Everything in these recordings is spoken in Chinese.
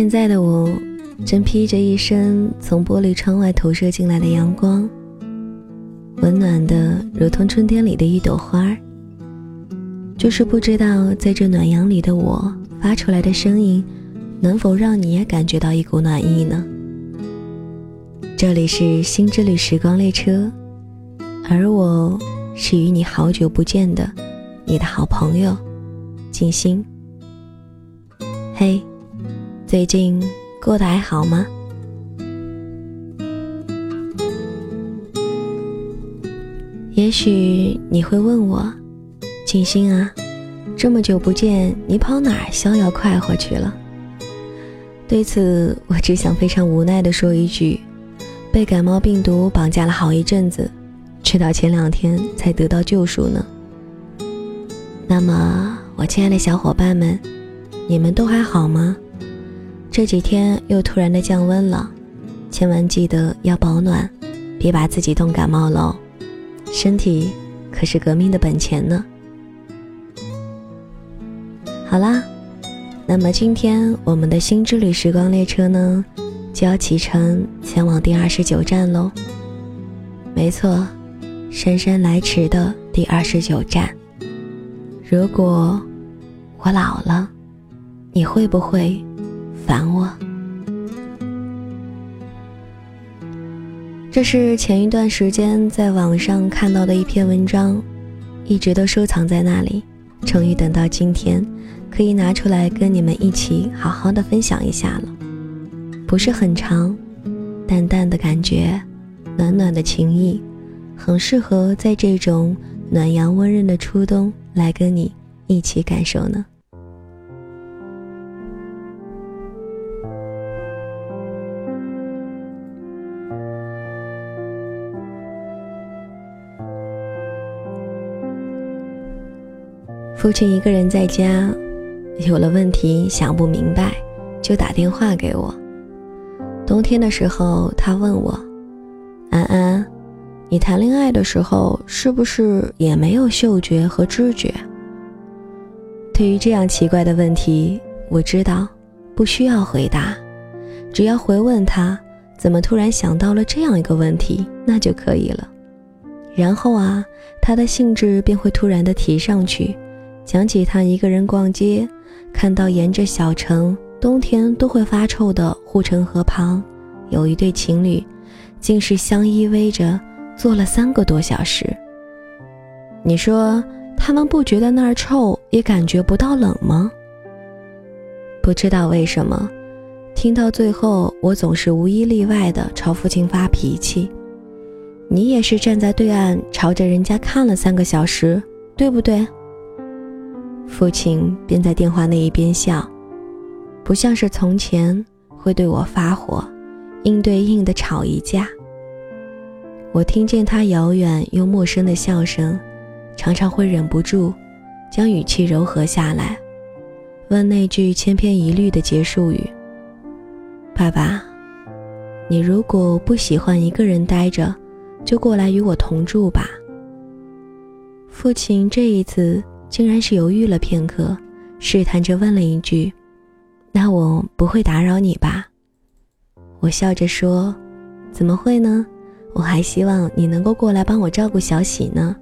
现在的我，正披着一身从玻璃窗外投射进来的阳光，温暖的如同春天里的一朵花儿。就是不知道在这暖阳里的我发出来的声音，能否让你也感觉到一股暖意呢？这里是新之旅时光列车，而我是与你好久不见的你的好朋友静心。嘿。最近过得还好吗？也许你会问我，静心啊，这么久不见，你跑哪儿逍遥快活去了？对此，我只想非常无奈的说一句：被感冒病毒绑架了好一阵子，直到前两天才得到救赎呢。那么，我亲爱的小伙伴们，你们都还好吗？这几天又突然的降温了，千万记得要保暖，别把自己冻感冒了。身体可是革命的本钱呢。好啦，那么今天我们的新之旅时光列车呢，就要启程前往第二十九站喽。没错，姗姗来迟的第二十九站。如果我老了，你会不会？烦我。这是前一段时间在网上看到的一篇文章，一直都收藏在那里，终于等到今天，可以拿出来跟你们一起好好的分享一下了。不是很长，淡淡的感觉，暖暖的情谊，很适合在这种暖阳温润的初冬来跟你一起感受呢。父亲一个人在家，有了问题想不明白，就打电话给我。冬天的时候，他问我：“安安，你谈恋爱的时候是不是也没有嗅觉和知觉？”对于这样奇怪的问题，我知道不需要回答，只要回问他怎么突然想到了这样一个问题，那就可以了。然后啊，他的兴致便会突然的提上去。讲起他一个人逛街，看到沿着小城冬天都会发臭的护城河旁，有一对情侣，竟是相依偎着坐了三个多小时。你说他们不觉得那儿臭，也感觉不到冷吗？不知道为什么，听到最后，我总是无一例外的朝父亲发脾气。你也是站在对岸朝着人家看了三个小时，对不对？父亲便在电话那一边笑，不像是从前会对我发火，应对应的吵一架。我听见他遥远又陌生的笑声，常常会忍不住将语气柔和下来，问那句千篇一律的结束语：“爸爸，你如果不喜欢一个人待着，就过来与我同住吧。”父亲这一次。竟然是犹豫了片刻，试探着问了一句：“那我不会打扰你吧？”我笑着说：“怎么会呢？我还希望你能够过来帮我照顾小喜呢。”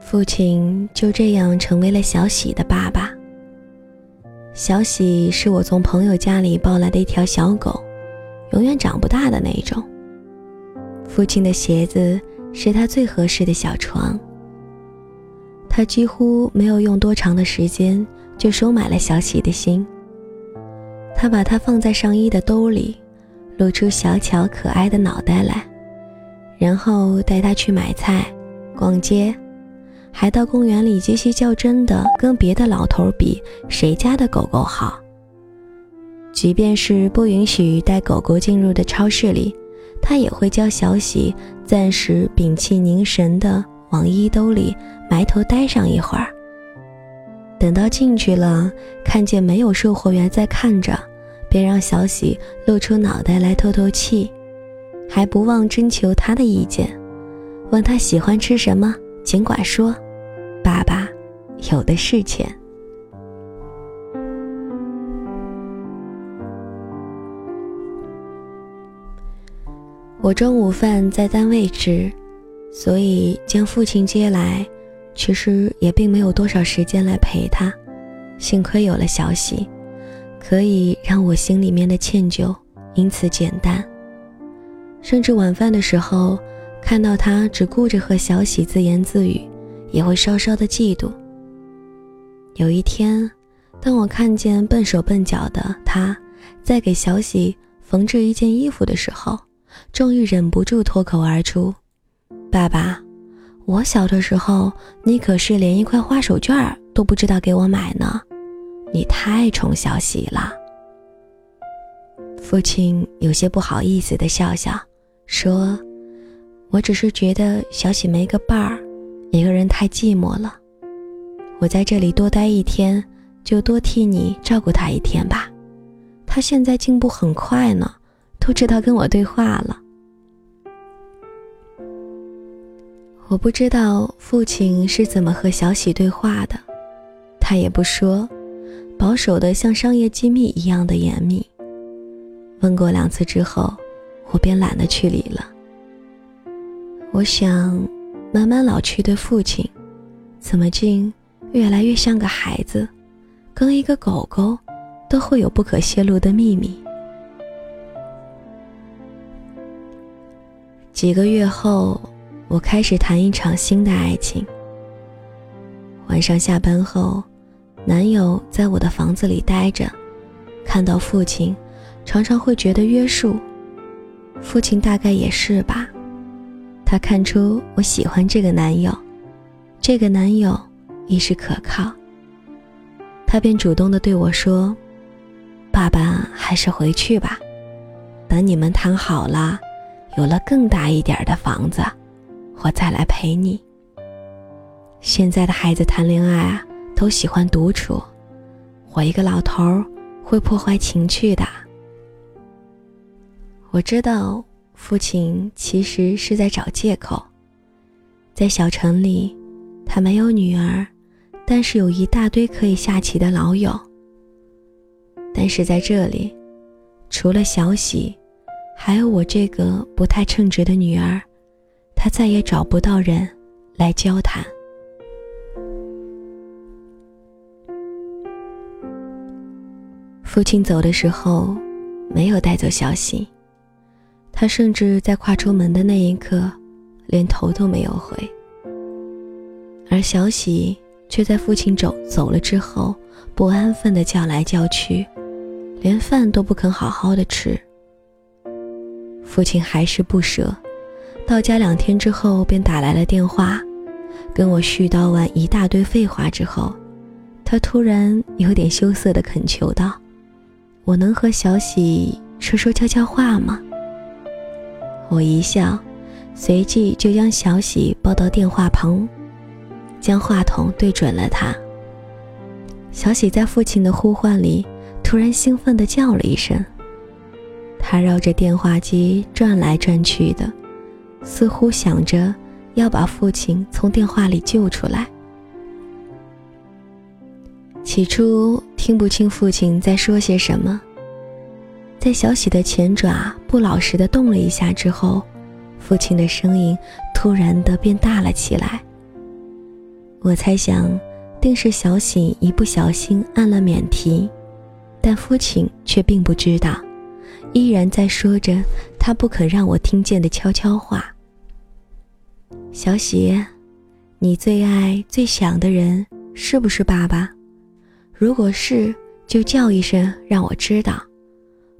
父亲就这样成为了小喜的爸爸。小喜是我从朋友家里抱来的一条小狗，永远长不大的那种。父亲的鞋子是他最合适的小床。他几乎没有用多长的时间就收买了小喜的心。他把它放在上衣的兜里，露出小巧可爱的脑袋来，然后带他去买菜、逛街，还到公园里极其较真的跟别的老头比谁家的狗狗好。即便是不允许带狗狗进入的超市里，他也会教小喜暂时屏气凝神的往衣兜里埋头待上一会儿。等到进去了看见没有售货员在看着便让小喜露出脑袋来透透气还不忘征求他的意见问他喜欢吃什么尽管说爸爸有的是钱。我中午饭在单位吃所以将父亲接来，其实也并没有多少时间来陪他。幸亏有了小喜，可以让我心里面的歉疚因此减淡。甚至晚饭的时候，看到他只顾着和小喜自言自语，也会稍稍的嫉妒。有一天，当我看见笨手笨脚的他在给小喜缝制一件衣服的时候，终于忍不住脱口而出：“爸爸，我小的时候，你可是连一块花手绢都不知道给我买呢，你太宠小喜了。”父亲有些不好意思的笑笑，说：“我只是觉得小喜没个伴儿，一个人太寂寞了。”我在这里多待一天，就多替你照顾他一天吧。他现在进步很快呢，都知道跟我对话了。我不知道父亲是怎么和小喜对话的，他也不说，保守的像商业机密一样的严密。问过两次之后，我便懒得去理了。我想，慢慢老去的父亲，怎么竟？越来越像个孩子，跟一个狗狗都会有不可泄露的秘密。几个月后，我开始谈一场新的爱情。晚上下班后，男友在我的房子里待着，看到父亲，常常会觉得约束。父亲大概也是吧，他看出我喜欢这个男友，这个男友。一是可靠，他便主动的对我说：“爸爸还是回去吧，等你们谈好了，有了更大一点的房子，我再来陪你。现在的孩子谈恋爱啊，都喜欢独处，我一个老头儿会破坏情趣的。”我知道父亲其实是在找借口，在小城里，他没有女儿。但是有一大堆可以下棋的老友。但是在这里，除了小喜，还有我这个不太称职的女儿，他再也找不到人来交谈。父亲走的时候，没有带走小喜，他甚至在跨出门的那一刻，连头都没有回。而小喜。却在父亲走走了之后，不安分的叫来叫去，连饭都不肯好好的吃。父亲还是不舍，到家两天之后便打来了电话，跟我絮叨完一大堆废话之后，他突然有点羞涩地恳求道：“我能和小喜说说悄悄话吗？”我一笑，随即就将小喜抱到电话旁。将话筒对准了他。小喜在父亲的呼唤里，突然兴奋地叫了一声。他绕着电话机转来转去的，似乎想着要把父亲从电话里救出来。起初听不清父亲在说些什么，在小喜的前爪不老实的动了一下之后，父亲的声音突然的变大了起来。我猜想，定是小喜一不小心按了免提，但父亲却并不知道，依然在说着他不肯让我听见的悄悄话。小喜，你最爱最想的人是不是爸爸？如果是，就叫一声让我知道；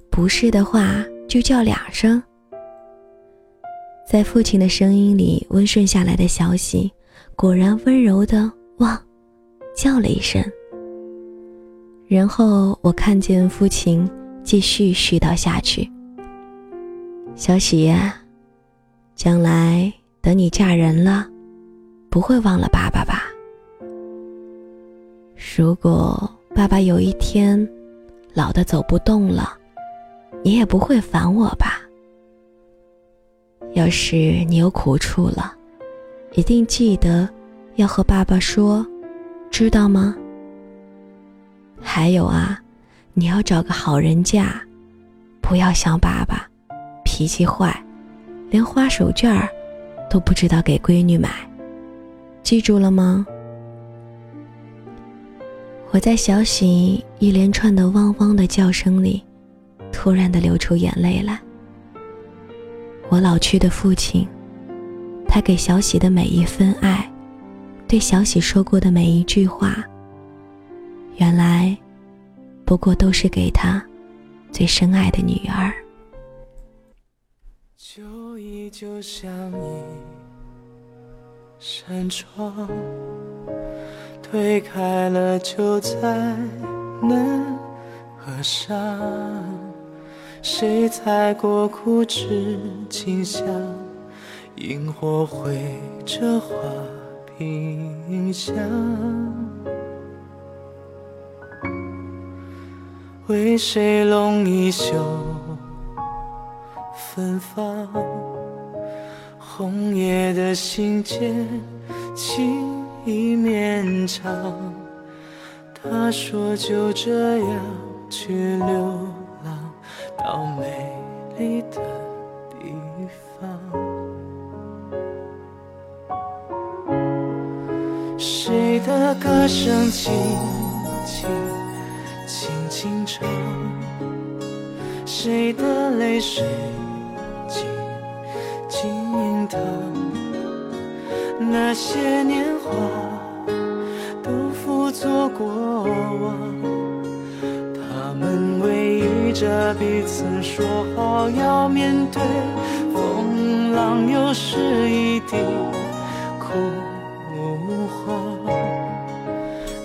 不是的话，就叫两声。在父亲的声音里温顺下来的小喜。果然温柔的汪，叫了一声。然后我看见父亲继续絮叨下去：“小喜呀，将来等你嫁人了，不会忘了爸爸吧？如果爸爸有一天老的走不动了，你也不会烦我吧？要是你有苦处了。”一定记得要和爸爸说，知道吗？还有啊，你要找个好人嫁，不要像爸爸，脾气坏，连花手绢儿都不知道给闺女买，记住了吗？我在小喜一连串的汪汪的叫声里，突然的流出眼泪来。我老去的父亲，他给小喜的每一份爱，对小喜说过的每一句话，原来，不过都是给他最深爱的女儿。旧衣就像一扇窗，推开了就再难合上。谁踩过枯枝清香？萤火绘着花屏香。为谁拢一袖芬芳？红叶的信笺，情意绵长。他说就这样去流浪。到美丽的地方，谁的歌声轻轻轻轻唱，谁的泪水静静淌，那些年华都付作过往。他们偎依着彼此说好要面对风浪，又是一地枯黄。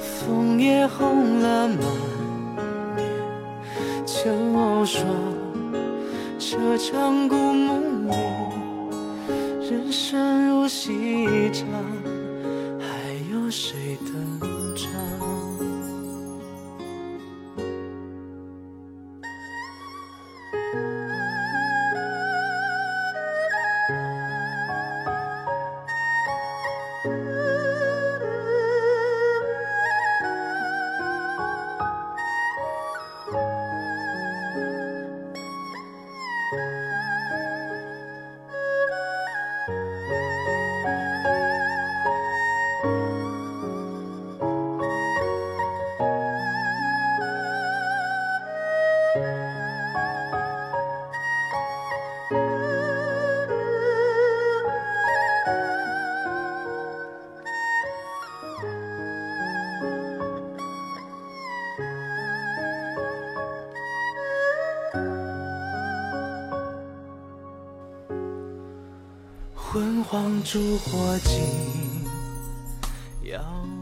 枫叶红了满面秋霜，这场故梦里，人生如戏场，还有谁等？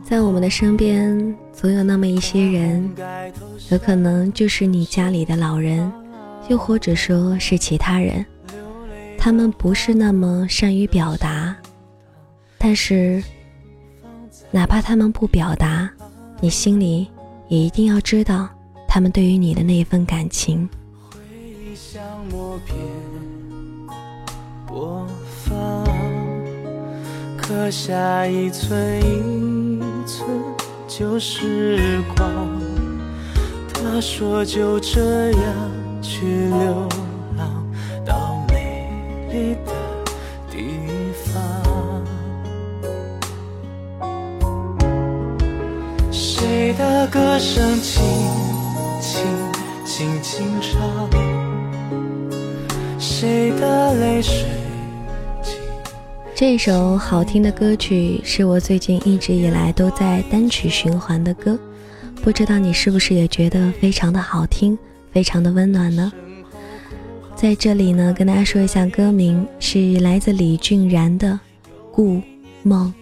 在我们的身边，总有那么一些人，有可能就是你家里的老人，又或者说是其他人。他们不是那么善于表达，但是哪怕他们不表达，你心里也一定要知道他们对于你的那一份感情。刻下一寸一寸旧时光。他说就这样去流浪到美丽的地方。谁的歌声轻轻轻轻唱？谁的泪水？这首好听的歌曲是我最近一直以来都在单曲循环的歌，不知道你是不是也觉得非常的好听，非常的温暖呢？在这里呢，跟大家说一下歌名是来自李俊然的《故梦》。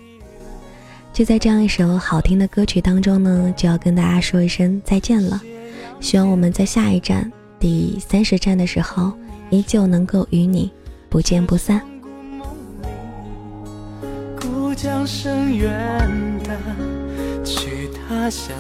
就在这样一首好听的歌曲当中呢，就要跟大家说一声再见了。希望我们在下一站第三十站的时候，依旧能够与你不见不散。将深远的去他乡。